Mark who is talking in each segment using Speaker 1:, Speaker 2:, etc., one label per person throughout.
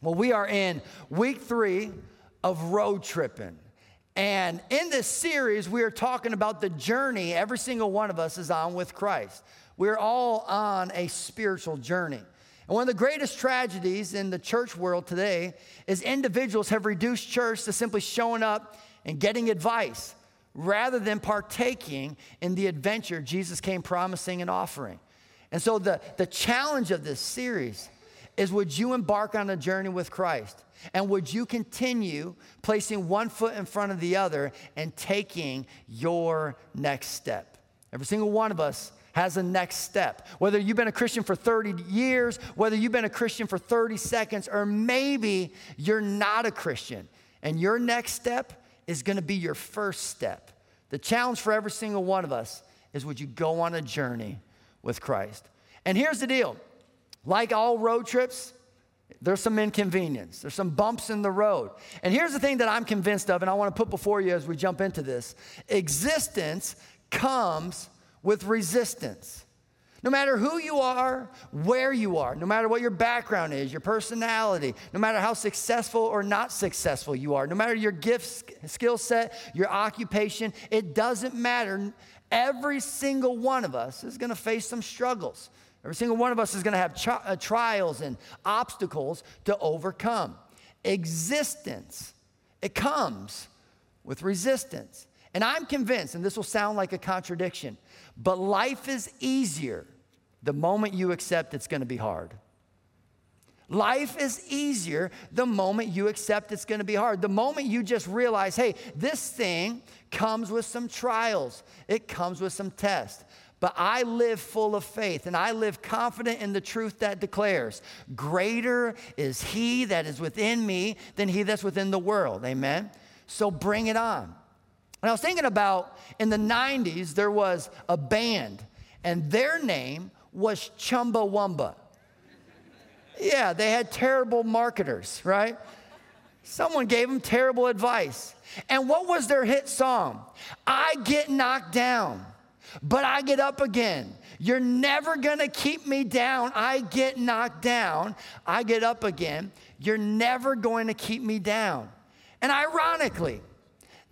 Speaker 1: Well, we are in week three of road tripping. And in this series, we are talking about the journey every single one of us is on with Christ. We're all on a spiritual journey. And one of the greatest tragedies in the church world today is individuals have reduced church to simply showing up and getting advice rather than partaking in the adventure Jesus came promising and offering. And so, the, the challenge of this series is would you embark on a journey with Christ? And would you continue placing one foot in front of the other and taking your next step? Every single one of us has a next step. Whether you've been a Christian for 30 years, whether you've been a Christian for 30 seconds, or maybe you're not a Christian, and your next step is gonna be your first step. The challenge for every single one of us is would you go on a journey with Christ? And here's the deal like all road trips, there's some inconvenience, there's some bumps in the road. And here's the thing that I'm convinced of, and I want to put before you as we jump into this existence comes with resistance. No matter who you are, where you are, no matter what your background is, your personality, no matter how successful or not successful you are, no matter your gifts, skill set, your occupation, it doesn't matter. Every single one of us is going to face some struggles. Every single one of us is going to have tri- uh, trials and obstacles to overcome. Existence, it comes with resistance. And I'm convinced, and this will sound like a contradiction, but life is easier the moment you accept it's going to be hard. Life is easier the moment you accept it's going to be hard. The moment you just realize, hey, this thing comes with some trials, it comes with some tests. But I live full of faith and I live confident in the truth that declares, Greater is He that is within me than He that's within the world. Amen? So bring it on. And I was thinking about in the 90s, there was a band, and their name was Chumbawamba. Yeah, they had terrible marketers, right? Someone gave them terrible advice. And what was their hit song? I get knocked down, but I get up again. You're never gonna keep me down. I get knocked down, I get up again. You're never going to keep me down. And ironically,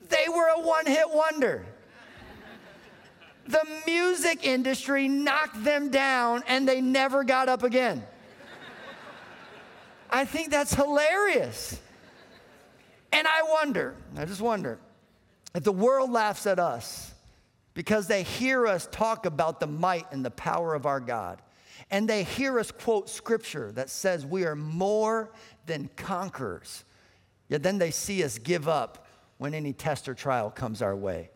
Speaker 1: they were a one hit wonder. The music industry knocked them down and they never got up again. I think that's hilarious. And I wonder, I just wonder, if the world laughs at us because they hear us talk about the might and the power of our God, and they hear us quote scripture that says we are more than conquerors, yet then they see us give up when any test or trial comes our way.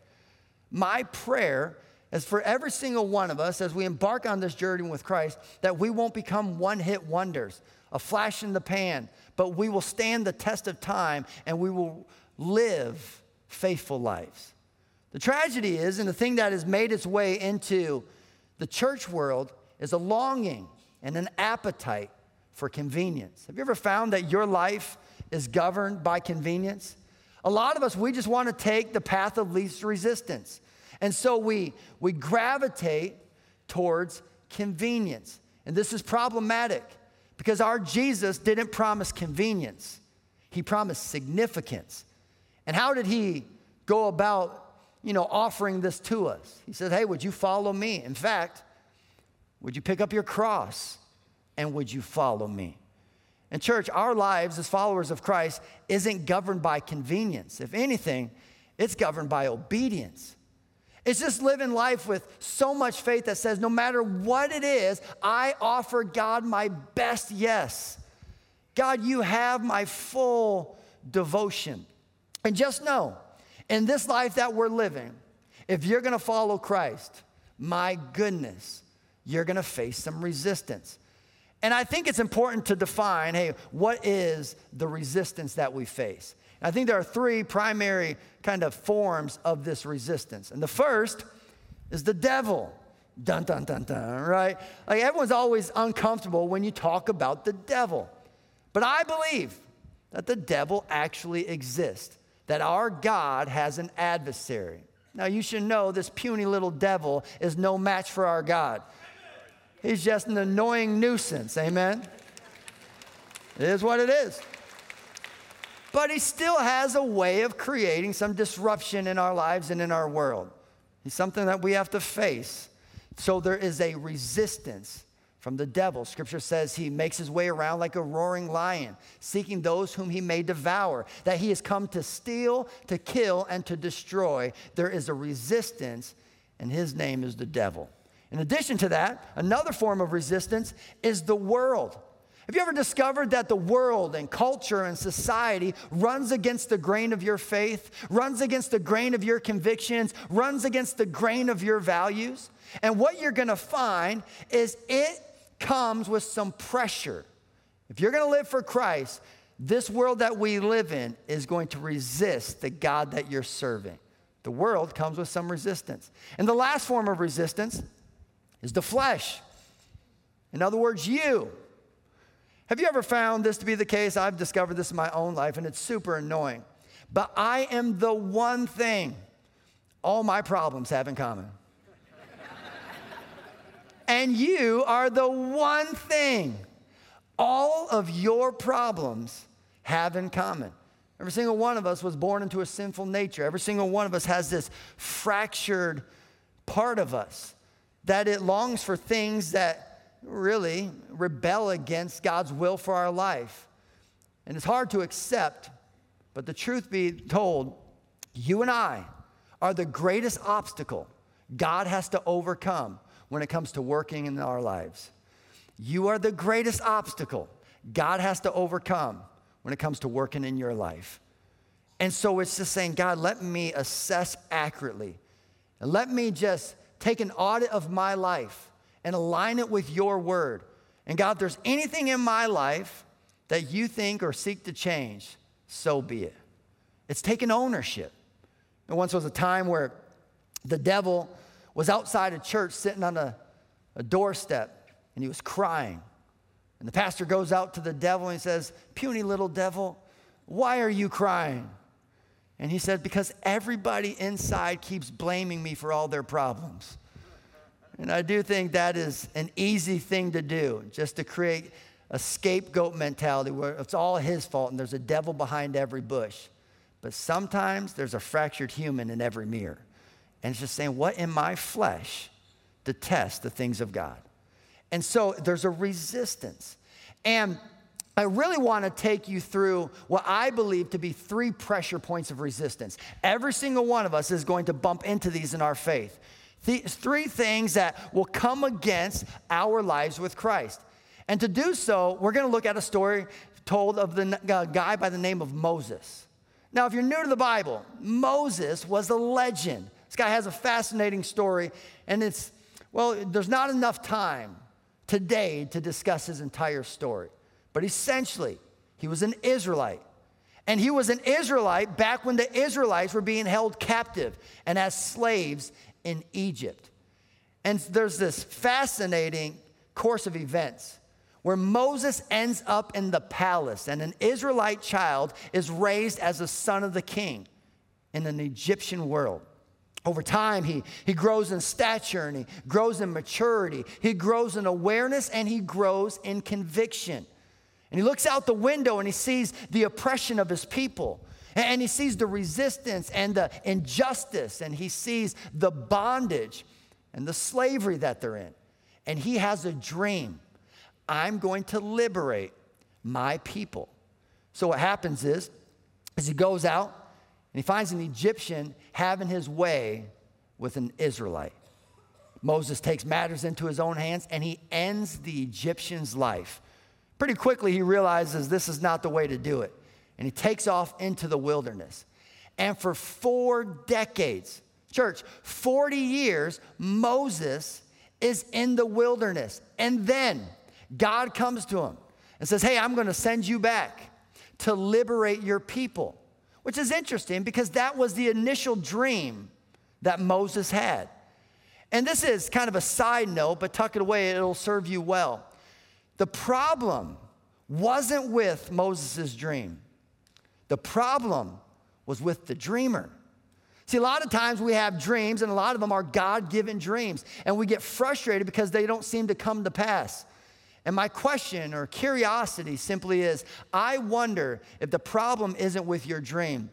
Speaker 1: My prayer is for every single one of us as we embark on this journey with Christ that we won't become one hit wonders, a flash in the pan, but we will stand the test of time and we will live faithful lives. The tragedy is, and the thing that has made its way into the church world, is a longing and an appetite for convenience. Have you ever found that your life is governed by convenience? A lot of us, we just want to take the path of least resistance. And so we, we gravitate towards convenience. And this is problematic because our Jesus didn't promise convenience, He promised significance. And how did He go about, you know, offering this to us? He said, Hey, would you follow me? In fact, would you pick up your cross and would you follow me? And, church, our lives as followers of Christ isn't governed by convenience. If anything, it's governed by obedience. It's just living life with so much faith that says, no matter what it is, I offer God my best yes. God, you have my full devotion. And just know, in this life that we're living, if you're gonna follow Christ, my goodness, you're gonna face some resistance. And I think it's important to define hey, what is the resistance that we face? And I think there are three primary kind of forms of this resistance. And the first is the devil. Dun, dun, dun, dun, right? Like everyone's always uncomfortable when you talk about the devil. But I believe that the devil actually exists, that our God has an adversary. Now, you should know this puny little devil is no match for our God. He's just an annoying nuisance, amen? It is what it is. But he still has a way of creating some disruption in our lives and in our world. He's something that we have to face. So there is a resistance from the devil. Scripture says he makes his way around like a roaring lion, seeking those whom he may devour, that he has come to steal, to kill, and to destroy. There is a resistance, and his name is the devil. In addition to that, another form of resistance is the world. Have you ever discovered that the world and culture and society runs against the grain of your faith, runs against the grain of your convictions, runs against the grain of your values? And what you're gonna find is it comes with some pressure. If you're going to live for Christ, this world that we live in is going to resist the God that you're serving. The world comes with some resistance. And the last form of resistance is the flesh. In other words, you. Have you ever found this to be the case? I've discovered this in my own life, and it's super annoying. But I am the one thing all my problems have in common and you are the one thing all of your problems have in common. Every single one of us was born into a sinful nature. Every single one of us has this fractured part of us that it longs for things that really rebel against God's will for our life. And it's hard to accept, but the truth be told, you and I are the greatest obstacle God has to overcome when it comes to working in our lives. You are the greatest obstacle God has to overcome when it comes to working in your life. And so it's just saying, God, let me assess accurately. And let me just take an audit of my life and align it with your word. And God, if there's anything in my life that you think or seek to change, so be it. It's taking ownership. And once was a time where the devil was outside a church sitting on a, a doorstep and he was crying. And the pastor goes out to the devil and he says, Puny little devil, why are you crying? And he said, Because everybody inside keeps blaming me for all their problems. And I do think that is an easy thing to do, just to create a scapegoat mentality where it's all his fault and there's a devil behind every bush. But sometimes there's a fractured human in every mirror. And it's just saying, what in my flesh to test the things of God? And so there's a resistance. And I really want to take you through what I believe to be three pressure points of resistance. Every single one of us is going to bump into these in our faith. These three things that will come against our lives with Christ. And to do so, we're going to look at a story told of the uh, guy by the name of Moses. Now, if you're new to the Bible, Moses was a legend. This guy has a fascinating story, and it's, well, there's not enough time today to discuss his entire story. But essentially, he was an Israelite. And he was an Israelite back when the Israelites were being held captive and as slaves in Egypt. And there's this fascinating course of events where Moses ends up in the palace and an Israelite child is raised as a son of the king in an Egyptian world. Over time, he, he grows in stature and he grows in maturity. He grows in awareness and he grows in conviction. And he looks out the window and he sees the oppression of his people. And he sees the resistance and the injustice. And he sees the bondage and the slavery that they're in. And he has a dream I'm going to liberate my people. So what happens is, as he goes out, he finds an Egyptian having his way with an Israelite. Moses takes matters into his own hands and he ends the Egyptian's life. Pretty quickly, he realizes this is not the way to do it. And he takes off into the wilderness. And for four decades, church, 40 years, Moses is in the wilderness. And then God comes to him and says, Hey, I'm going to send you back to liberate your people which is interesting because that was the initial dream that Moses had. And this is kind of a side note, but tuck it away, it'll serve you well. The problem wasn't with Moses' dream, the problem was with the dreamer. See, a lot of times we have dreams, and a lot of them are God given dreams, and we get frustrated because they don't seem to come to pass. And my question or curiosity simply is I wonder if the problem isn't with your dream,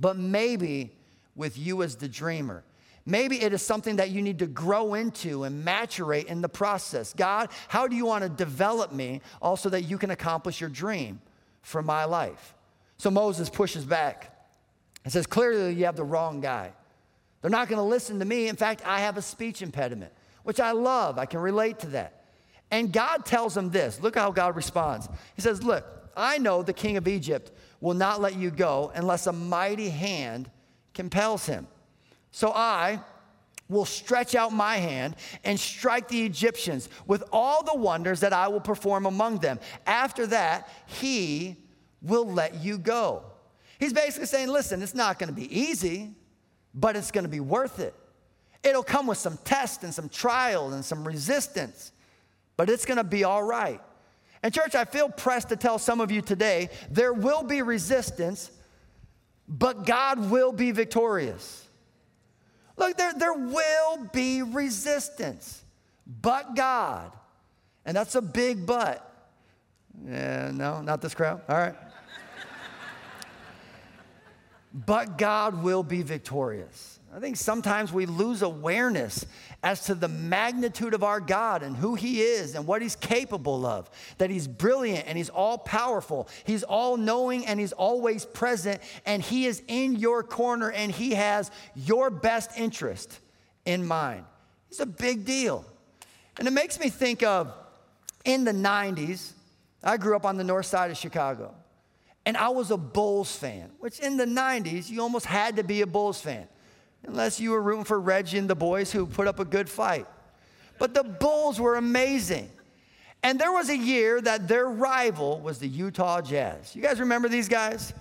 Speaker 1: but maybe with you as the dreamer. Maybe it is something that you need to grow into and maturate in the process. God, how do you want to develop me also that you can accomplish your dream for my life? So Moses pushes back and says, Clearly, you have the wrong guy. They're not going to listen to me. In fact, I have a speech impediment, which I love. I can relate to that. And God tells him this look how God responds. He says, Look, I know the king of Egypt will not let you go unless a mighty hand compels him. So I will stretch out my hand and strike the Egyptians with all the wonders that I will perform among them. After that, he will let you go. He's basically saying, listen, it's not going to be easy, but it's going to be worth it. It'll come with some tests and some trials and some resistance, but it's to be all right. And, church, I feel pressed to tell some of you today there will be resistance, but God will be victorious. Look, there, there will be resistance, but God. And that's a big but. Yeah, no, not this crowd. All right. but God will be victorious. I think sometimes we lose awareness as to the magnitude of our God and who He is and what He's capable of. That He's brilliant and He's all powerful, He's all knowing and He's always present, and He is in your corner and He has your best interest in mind. It's a big deal. And it makes me think of in the 90s, I grew up on the north side of Chicago. And I was a Bulls fan, which in the 90s, you almost had to be a Bulls fan unless you were rooting for Reggie and the boys who put up a good fight. But the Bulls were amazing. And there was a year that their rival was the Utah Jazz. You guys remember these guys?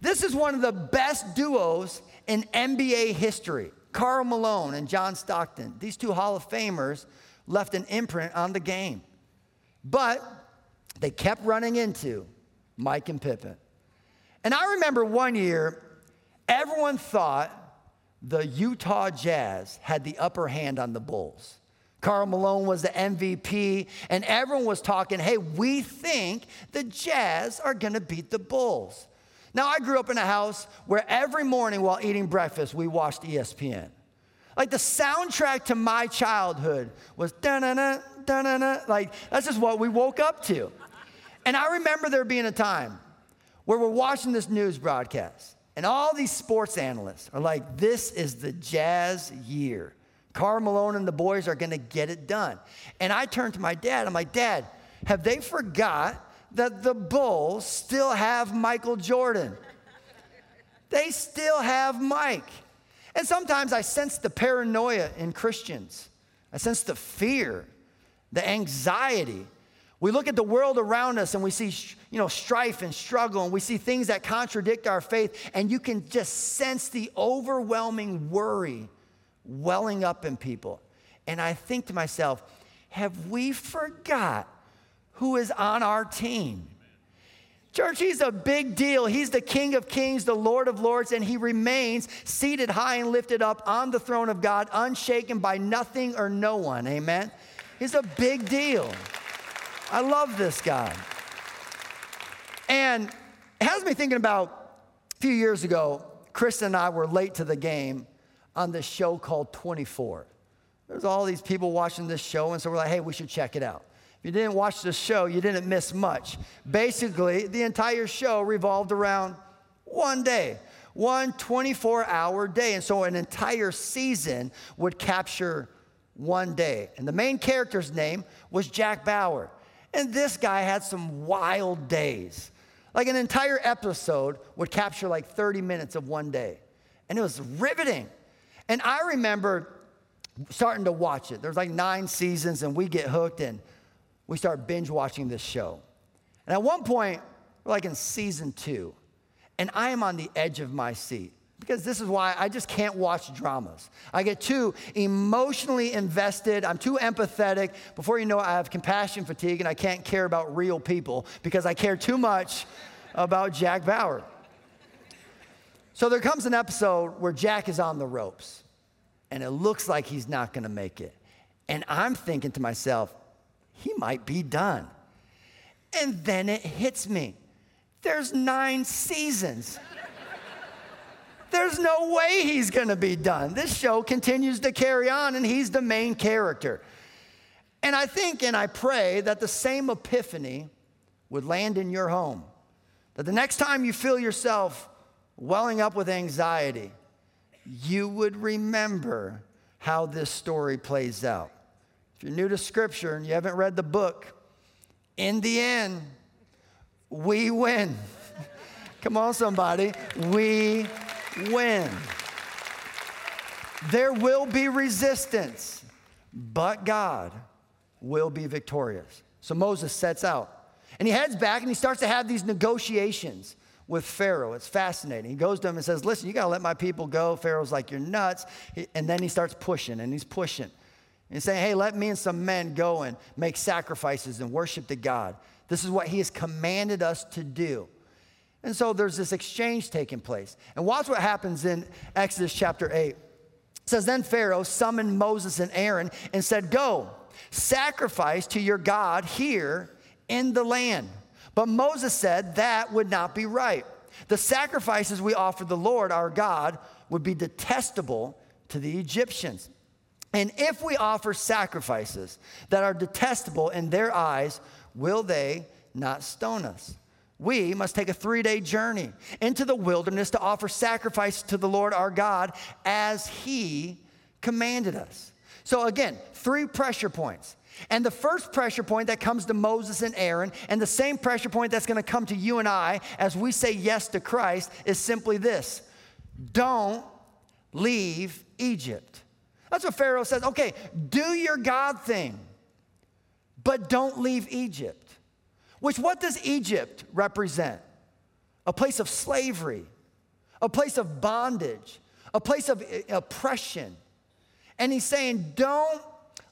Speaker 1: This is one of the best duos in NBA history. Karl Malone and John Stockton, these two Hall of Famers, left an imprint on the game. But they kept running into Mike and Pippen. And I remember one year, everyone thought the Utah Jazz had the upper hand on the Bulls. Karl Malone was the MVP, and everyone was talking, hey, we think the Jazz are gonna beat the Bulls. Now, I grew up in a house where every morning while eating breakfast, we watched ESPN. Like the soundtrack to my childhood was da na na, da na na. Like, that's just what we woke up to. And I remember there being a time where we're watching this news broadcast, and all these sports analysts are like, this is the Jazz year. Karl Malone and the boys are going to get it done. And I turned to my dad. I'm like, Dad, have they forgot that the Bulls still have Michael Jordan? They still have Mike. And sometimes I sense the paranoia in Christians. I sense the fear, the anxiety we look at the world around us and we see, you know, strife and struggle and we see things that contradict our faith and you can just sense the overwhelming worry welling up in people. And I think to myself, have we forgot who is on our team? Church, he's a big deal. He's the King of Kings, the Lord of Lords, and he remains seated high and lifted up on the throne of God, unshaken by nothing or no one. Amen? He's a big deal. I love this guy. And it has me thinking about a few years ago, Chris and I were late to the game on this show called 24. There's all these people watching this show, and so we're like, hey, we should check it out. If you didn't watch the show, you didn't miss much. Basically, the entire show revolved around one day, one 24 hour day. And so an entire season would capture one day. And the main character's name was Jack Bauer. And this guy had some wild days. Like an entire episode would capture like 30 minutes of one day. And it was riveting. And I remember starting to watch it. There's like nine seasons, and we get hooked and we start binge watching this show. And at one point, we're like in season two, and I am on the edge of my seat because this is why I just can't watch dramas. I get too emotionally invested. I'm too empathetic. Before you know it, I have compassion fatigue and I can't care about real people because I care too much about Jack Bauer. So there comes an episode where Jack is on the ropes and it looks like he's not to make it. And I'm thinking to myself, he might be done. And then it hits me there's nine seasons. There's no way he's gonna be done. This show continues to carry on, and he's the main character. And I think and I pray that the same epiphany would land in your home. That the next time you feel yourself welling up with anxiety, you would remember how this story plays out. If you're new to Scripture and you haven't read the book, in the end, we win. Come on, somebody. We win. There will be resistance, but God will be victorious. So Moses sets out and he heads back and he starts to have these negotiations with Pharaoh. It's fascinating. He goes to him and says, Listen, you got to let my people go. Pharaoh's like, You're nuts. And then he starts pushing and he's pushing. And saying, Hey, let me and some men go and make sacrifices and worship to God. This is what he has commanded us to do. And so there's this exchange taking place. And watch what happens in Exodus chapter 8. It says, Then Pharaoh summoned Moses and Aaron and said, Go, sacrifice to your God here in the land. But Moses said that would not be right. The sacrifices we offer the Lord our God would be detestable to the Egyptians. And if we offer sacrifices that are detestable in their eyes, will they not stone us? We must take a three day journey into the wilderness to offer sacrifice to the Lord our God as He commanded us. So, again, three pressure points. And the first pressure point that comes to Moses and Aaron, and the same pressure point that's gonna come to you and I as we say yes to Christ, is simply this don't leave Egypt. That's what Pharaoh says. Okay, do your God thing, but don't leave Egypt. Which, what does Egypt represent? A place of slavery, a place of bondage, a place of eh, oppression. And he's saying, don't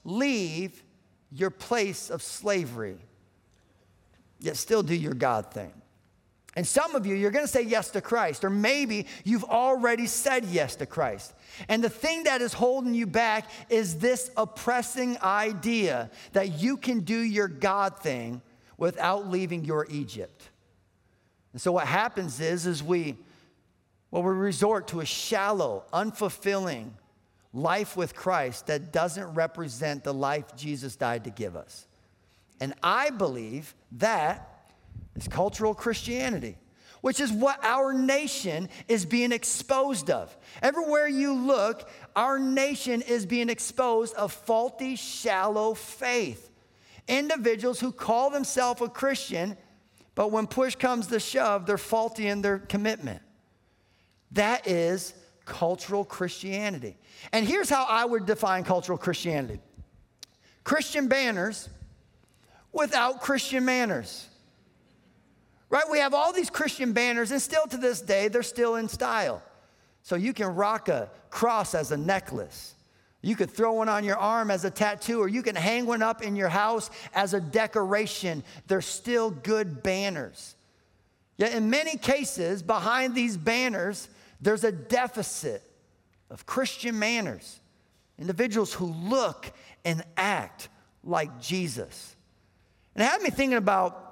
Speaker 1: leave your place of slavery, yet still do your God thing. And some of you, you're gonna say yes to Christ, or maybe you've already said yes to Christ. And the thing that is holding you back is this oppressing idea that you can do your God thing without leaving your Egypt. And so what happens is, is we, well, we resort to a shallow, unfulfilling, life with Christ that doesn't represent the life Jesus died to give us. And I believe that is cultural Christianity, which is what our nation is being exposed of. Everywhere you look, our nation is being exposed of faulty, shallow faith. Individuals who call themselves a Christian, but when push comes to shove, they're faulty in their commitment. That is cultural Christianity. And here's how I would define cultural Christianity Christian banners without Christian manners. Right? We have all these Christian banners, and still to this day, they're still in style. So you can rock a cross as a necklace. You could throw one on your arm as a tattoo, or you can hang one up in your house as a decoration. They're still good banners. Yet, in many cases, behind these banners, there's a deficit of Christian manners, individuals who look and act like Jesus. And it had me thinking about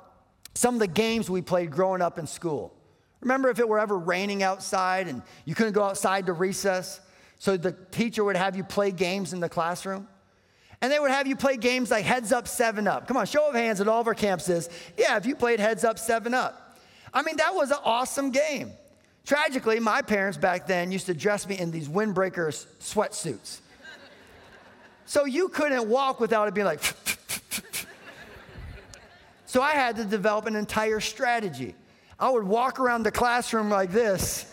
Speaker 1: some of the games we played growing up in school. Remember if it were ever raining outside and you couldn't go outside to recess? So the teacher would have you play games in the classroom? And they would have you play games like Heads Up, Seven Up. Come on, show of hands at all of our campuses. Yeah, if you played Heads Up, Seven Up. I mean, that was an awesome game. Tragically, my parents back then used to dress me in these windbreaker sweatsuits. So you couldn't walk without it being like. so I had to develop an entire strategy. I would walk around the classroom like this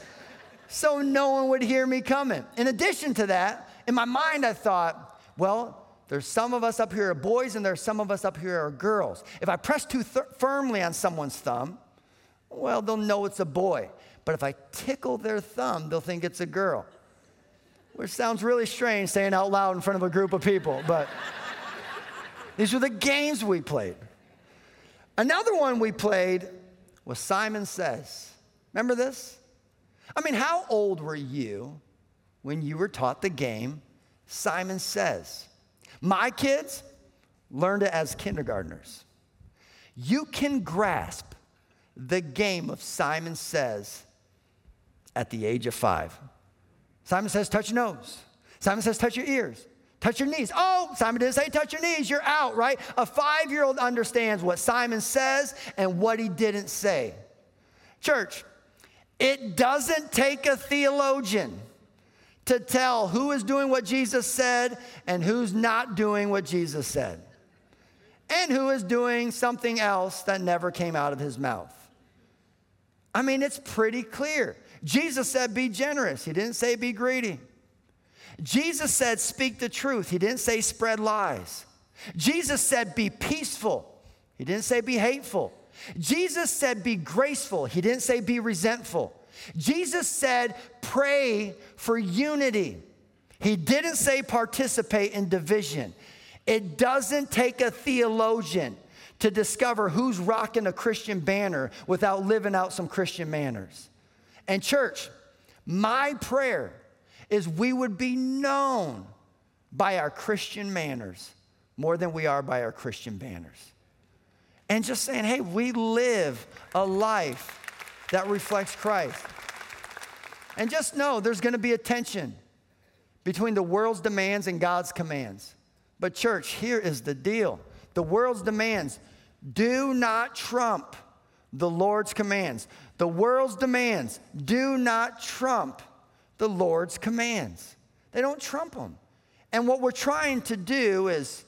Speaker 1: so no one would hear me coming. In addition to that, in my mind, I thought, well, there's some of us up here are boys and there's some of us up here are girls. If I press too th- firmly on someone's thumb, well, they'll know it's a boy. But if I tickle their thumb, they'll think it's a girl. Which sounds really strange saying out loud in front of a group of people, but these were the games we played. Another one we played was Simon Says. Remember this? I mean, how old were you when you were taught the game Simon Says? My kids learned it as kindergartners. You can grasp the game of Simon Says at the age of five. Simon says, touch your nose. Simon says, touch your ears. Touch your knees. Oh, Simon didn't say touch your knees. You're out, right? A five year old understands what Simon says and what he didn't say. Church, it doesn't take a theologian to tell who is doing what Jesus said and who's not doing what Jesus said, and who is doing something else that never came out of his mouth. I mean, it's pretty clear. Jesus said, Be generous. He didn't say, Be greedy. Jesus said, Speak the truth. He didn't say, Spread lies. Jesus said, Be peaceful. He didn't say, Be hateful. Jesus said, Be graceful. He didn't say, Be resentful. Jesus said, Pray for unity. He didn't say, Participate in division. It doesn't take a theologian to discover who's rocking a Christian banner without living out some Christian manners. And, church, my prayer is we would be known by our Christian manners more than we are by our Christian banners. And just saying, hey, we live a life that reflects Christ. And just know there's gonna be a tension between the world's demands and God's commands. But, church, here is the deal the world's demands do not trump the Lord's commands. The world's demands do not trump the Lord's commands. They don't trump them. And what we're trying to do is,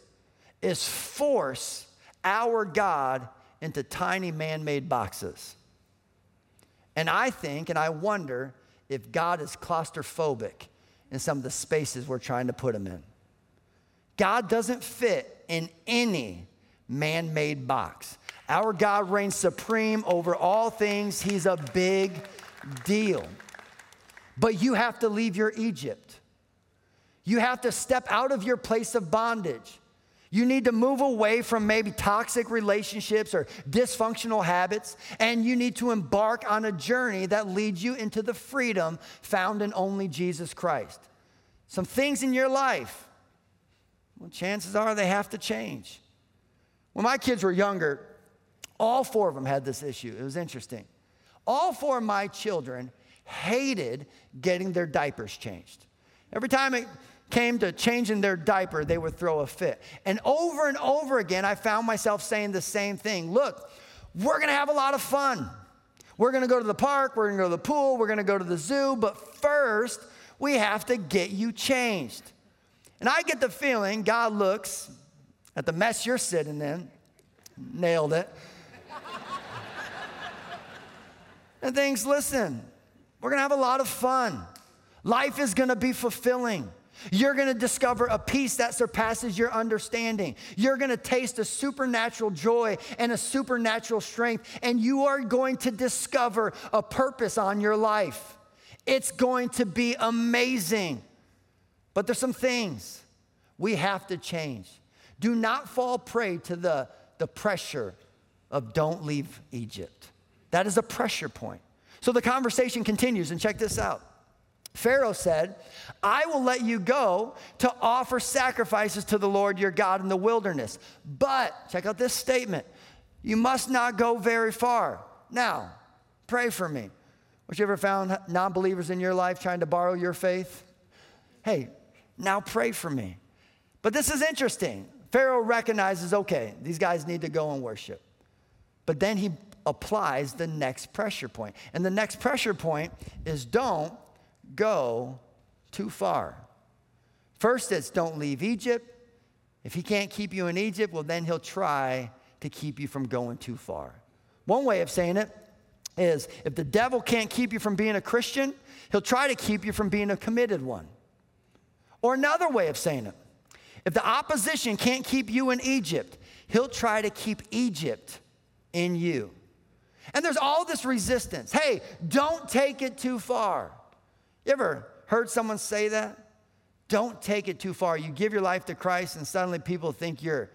Speaker 1: is force our God into tiny man made boxes. And I think and I wonder if God is claustrophobic in some of the spaces we're trying to put him in. God doesn't fit in any man made box. Our God reigns supreme over all things. He's a big deal. But you have to leave your Egypt. You have to step out of your place of bondage. You need to move away from maybe toxic relationships or dysfunctional habits, and you need to embark on a journey that leads you into the freedom found in only Jesus Christ. Some things in your life, well, chances are they have to change. When my kids were younger, all four of them had this issue. It was interesting. All four of my children hated getting their diapers changed. Every time it came to changing their diaper, they would throw a fit. And over and over again, I found myself saying the same thing Look, we're gonna have a lot of fun. We're gonna go to the park, we're gonna go to the pool, we're gonna go to the zoo, but first, we have to get you changed. And I get the feeling God looks at the mess you're sitting in. Nailed it. and thinks, listen, we're gonna have a lot of fun. Life is gonna be fulfilling. You're gonna discover a peace that surpasses your understanding. You're gonna taste a supernatural joy and a supernatural strength, and you are going to discover a purpose on your life. It's going to be amazing. But there's some things we have to change. Do not fall prey to the, the pressure of don't leave Egypt. That is a pressure point. So the conversation continues, and check this out. Pharaoh said, I will let you go to offer sacrifices to the Lord your God in the wilderness. But, check out this statement you must not go very far. Now, pray for me. Was you ever found non believers in your life trying to borrow your faith? Hey, now pray for me. But this is interesting. Pharaoh recognizes, okay, these guys need to go and worship. But then he applies the next pressure point. And the next pressure point is don't go too far. First, it's don't leave Egypt. If he can't keep you in Egypt, well, then he'll try to keep you from going too far. One way of saying it is if the devil can't keep you from being a Christian, he'll try to keep you from being a committed one. Or another way of saying it if the opposition can't keep you in Egypt, he'll try to keep Egypt in you. And there's all this resistance. Hey, don't take it too far. You ever heard someone say that? Don't take it too far. You give your life to Christ, and suddenly people think you're,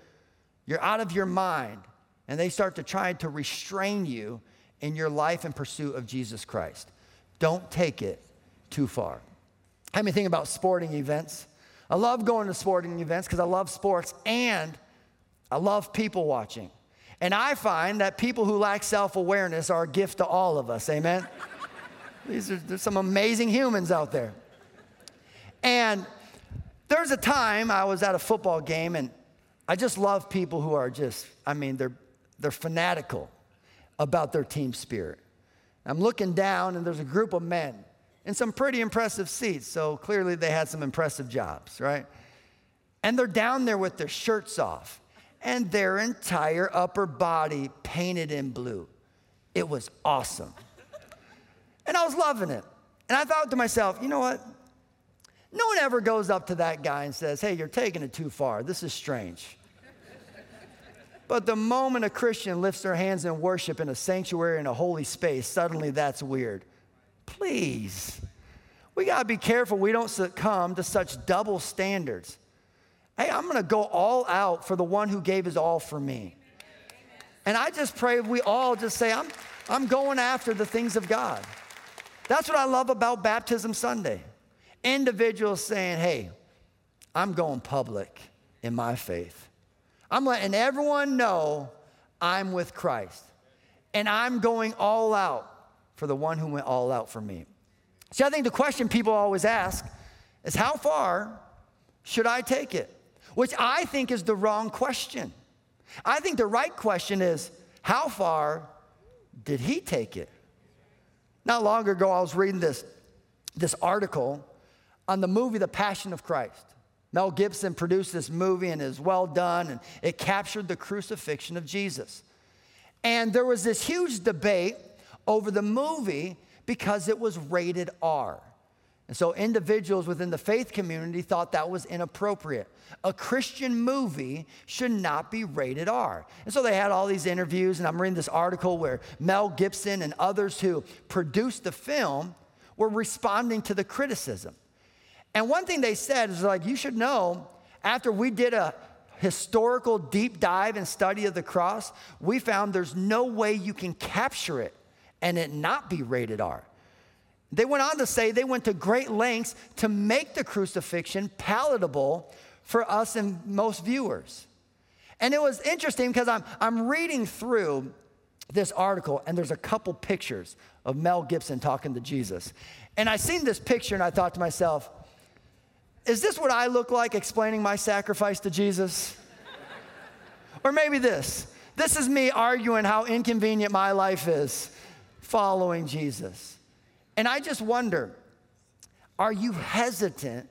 Speaker 1: you're out of your mind, and they start to try to restrain you in your life and pursuit of Jesus Christ. Don't take it too far. Have me think about sporting events. I love going to sporting events because I love sports and I love people watching. And I find that people who lack self awareness are a gift to all of us. Amen? These are, there's some amazing humans out there. And there's a time I was at a football game, and I just love people who are just, I mean, they're, they're fanatical about their team spirit. I'm looking down, and there's a group of men in some pretty impressive seats. So clearly they had some impressive jobs, right? And they're down there with their shirts off and their entire upper body painted in blue. It was awesome. And I was loving it. And I thought to myself, you know what? No one ever goes up to that guy and says, hey, you're taking it too far. This is strange. but the moment a Christian lifts their hands in worship in a sanctuary in a holy space, suddenly that's weird. Please. We got to be careful we don't succumb to such double standards. Hey, I'm going to go all out for the one who gave his all for me. And I just pray we all just say, I'm, I'm going after the things of God. That's what I love about Baptism Sunday. Individuals saying, hey, I'm going public in my faith. I'm letting everyone know I'm with Christ. And I'm going all out for the one who went all out for me. See, I think the question people always ask is how far should I take it? which I think is the wrong question. I think the right question is how far did he take it? Not long ago, I was reading this, this article on the movie The Passion of Christ. Mel Gibson produced this movie and is well done, and it captured the crucifixion of Jesus. And there was this huge debate over the movie because it was rated R. And so individuals within the faith community thought that was inappropriate. A Christian movie should not be rated R. And so they had all these interviews, and I'm reading this article where Mel Gibson and others who produced the film were responding to the criticism. And one thing they said is like, you should know, after we did a historical deep dive and study of the cross, we found there's no way you can capture it and it not be rated R. They went on to say they went to great lengths to make the crucifixion palatable for us and most viewers. And it was interesting because I'm, I'm reading through this article and there's a couple pictures of Mel Gibson talking to Jesus. And I seen this picture and I thought to myself, is this what I look like explaining my sacrifice to Jesus? or maybe this. This is me arguing how inconvenient my life is following Jesus. And I just wonder are you hesitant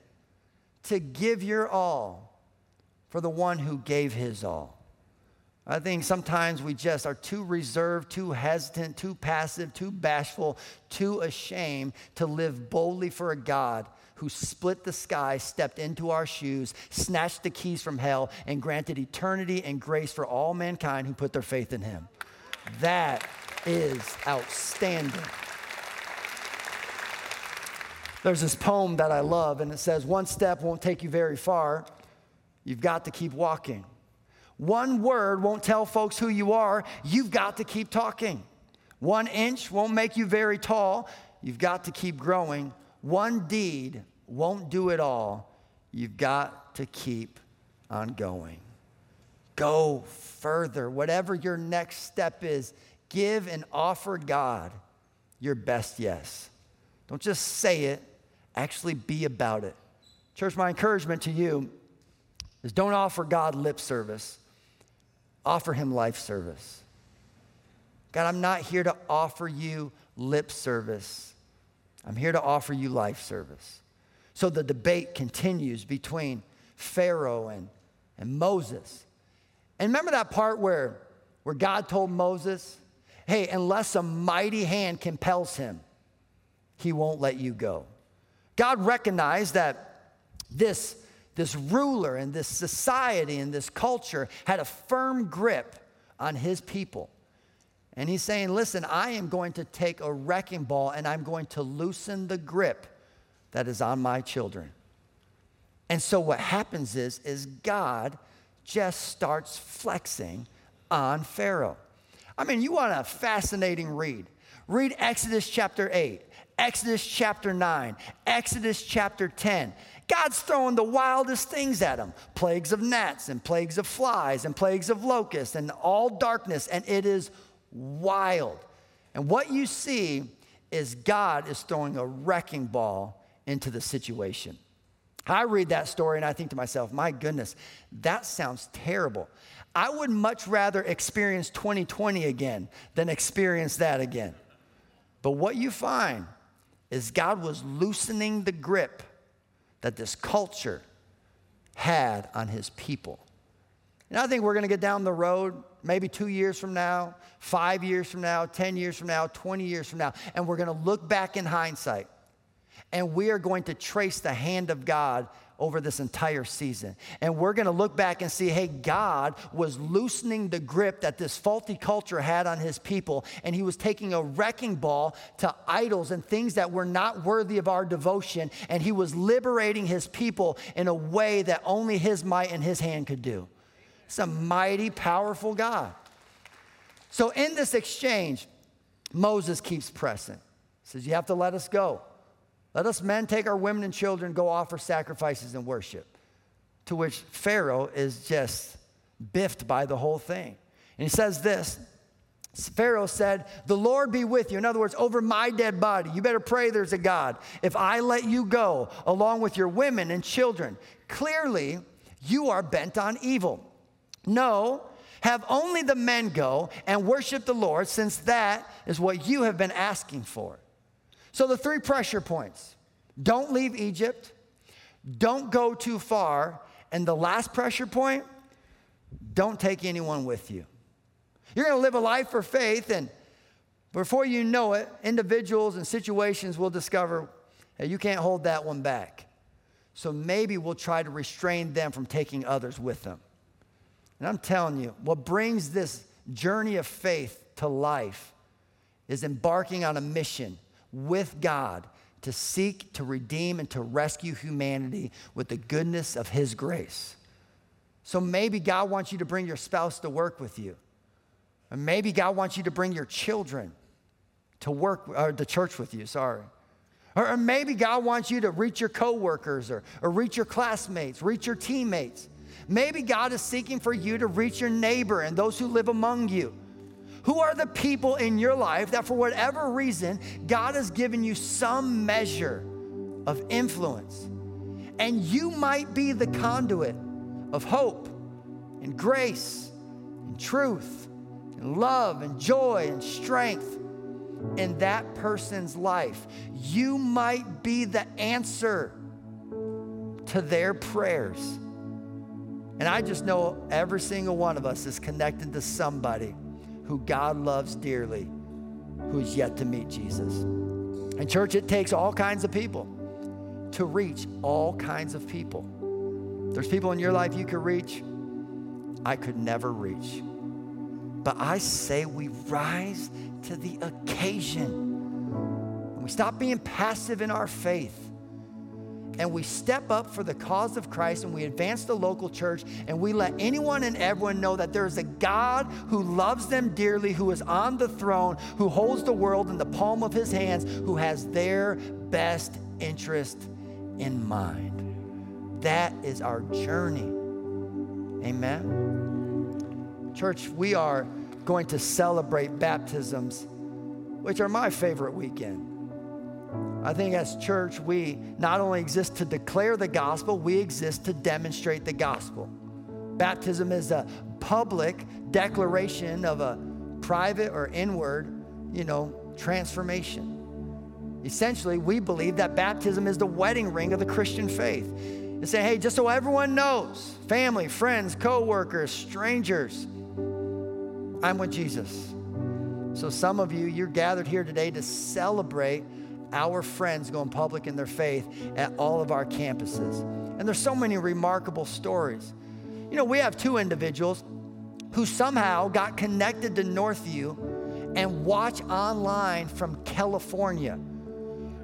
Speaker 1: to give your all for the one who gave his all? I think sometimes we just are too reserved, too hesitant, too passive, too bashful, too ashamed to live boldly for a God who split the sky, stepped into our shoes, snatched the keys from hell, and granted eternity and grace for all mankind who put their faith in him. That is outstanding. There's this poem that I love, and it says, One step won't take you very far. You've got to keep walking. One word won't tell folks who you are. You've got to keep talking. One inch won't make you very tall. You've got to keep growing. One deed won't do it all. You've got to keep on going. Go further. Whatever your next step is, give and offer God your best yes. Don't just say it, actually be about it. Church, my encouragement to you is don't offer God lip service, offer Him life service. God, I'm not here to offer you lip service, I'm here to offer you life service. So the debate continues between Pharaoh and, and Moses. And remember that part where, where God told Moses, hey, unless a mighty hand compels him, he won't let you go. God recognized that this, this ruler and this society and this culture had a firm grip on his people. And he's saying, Listen, I am going to take a wrecking ball and I'm going to loosen the grip that is on my children. And so what happens is, is God just starts flexing on Pharaoh. I mean, you want a fascinating read. Read Exodus chapter 8. Exodus chapter 9, Exodus chapter 10. God's throwing the wildest things at them plagues of gnats and plagues of flies and plagues of locusts and all darkness, and it is wild. And what you see is God is throwing a wrecking ball into the situation. I read that story and I think to myself, my goodness, that sounds terrible. I would much rather experience 2020 again than experience that again. But what you find is God was loosening the grip that this culture had on his people. And I think we're going to get down the road maybe two years from now, five years from now, 10 years from now, 20 years from now, and we're going to look back in hindsight and we are going to trace the hand of God over this entire season. And we're to look back and see hey, God was loosening the grip that this faulty culture had on his people, and he was taking a wrecking ball to idols and things that were not worthy of our devotion, and he was liberating his people in a way that only his might and his hand could do. It's a mighty, powerful God. So, in this exchange, Moses keeps pressing. He says, You have to let us go. Let us men take our women and children, go offer sacrifices and worship. To which Pharaoh is just biffed by the whole thing. And he says this Pharaoh said, The Lord be with you. In other words, over my dead body, you better pray there's a God. If I let you go along with your women and children, clearly you are bent on evil. No, have only the men go and worship the Lord, since that is what you have been asking for. So, the three pressure points don't leave Egypt, don't go too far, and the last pressure point don't take anyone with you. You're going to live a life for faith, and before you know it, individuals and situations will discover hey, you can't hold that one back. So maybe we'll try to restrain them from taking others with them. And I'm telling you, what brings this journey of faith to life is embarking on a mission with God to seek to redeem and to rescue humanity with the goodness of His grace. So maybe God wants you to bring your spouse to work with you. Or maybe God wants you to bring your children to work or the church with you, sorry. Or, or maybe God wants you to reach your coworkers or, or reach your classmates, reach your teammates. Maybe God is seeking for you to reach your neighbor and those who live among you. Who are the people in your life that, for whatever reason, God has given you some measure of influence? And you might be the conduit of hope and grace and truth and love and joy and strength in that person's life. You might be the answer to their prayers. And I just know every single one of us is connected to somebody who God loves dearly who's yet to meet Jesus. And, church, it takes all kinds of people to reach all kinds of people. There's people in your life you could reach, I could never reach. But I say we rise to the occasion. We stop being passive in our faith and we step up for the cause of Christ and we advance the local church and we let anyone and everyone know that there is a God who loves them dearly, who is on the throne, who holds the world in the palm of his hands, who has their best interest in mind. That is our journey. Amen. Church, we are going to celebrate baptisms, which are my favorite weekend. I think as church, we not only exist to declare the gospel, we exist to demonstrate the gospel. Baptism is a public declaration of a private or inward, you know, transformation. Essentially, we believe that baptism is the wedding ring of the Christian faith. And say, hey, just so everyone knows, family, friends, co-workers, strangers, I'm with Jesus. So some of you, you're gathered here today to celebrate our friends going public in their faith at all of our campuses. And there's so many remarkable stories. You know, we have two individuals who somehow got connected to Northview and watch online from California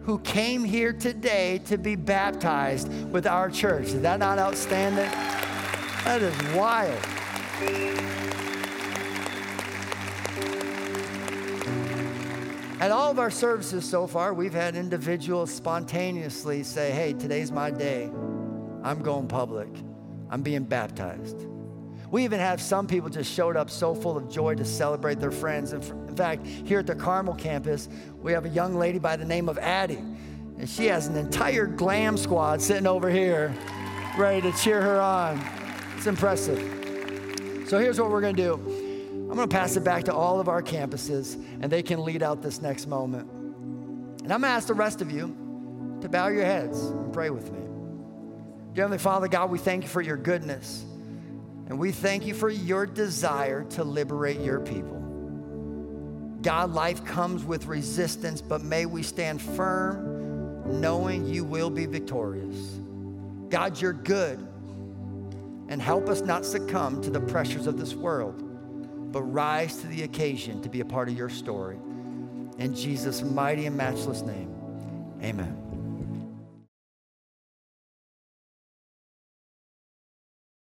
Speaker 1: who came here today to be baptized with our church. Is that not outstanding? That is wild. At all of our services so far, we've had individuals spontaneously say, Hey, today's my day. I'm going public. I'm being baptized. We even have some people just showed up so full of joy to celebrate their friends. In fact, here at the Carmel campus, we have a young lady by the name of Addie. And she has an entire glam squad sitting over here ready to cheer her on. It's impressive. So here's what we're going to do I'm going to pass it back to all of our campuses, and they can lead out this next moment. And I'm going to ask the rest of you to bow your heads and pray with me. Dear Heavenly Father, God, we thank you for your goodness. And we thank you for your desire to liberate your people. God, life comes with resistance, but may we stand firm knowing you will be victorious. God, you're good. And help us not succumb to the pressures of this world, but rise to the occasion to be a part of your story. In Jesus' mighty and matchless name, amen.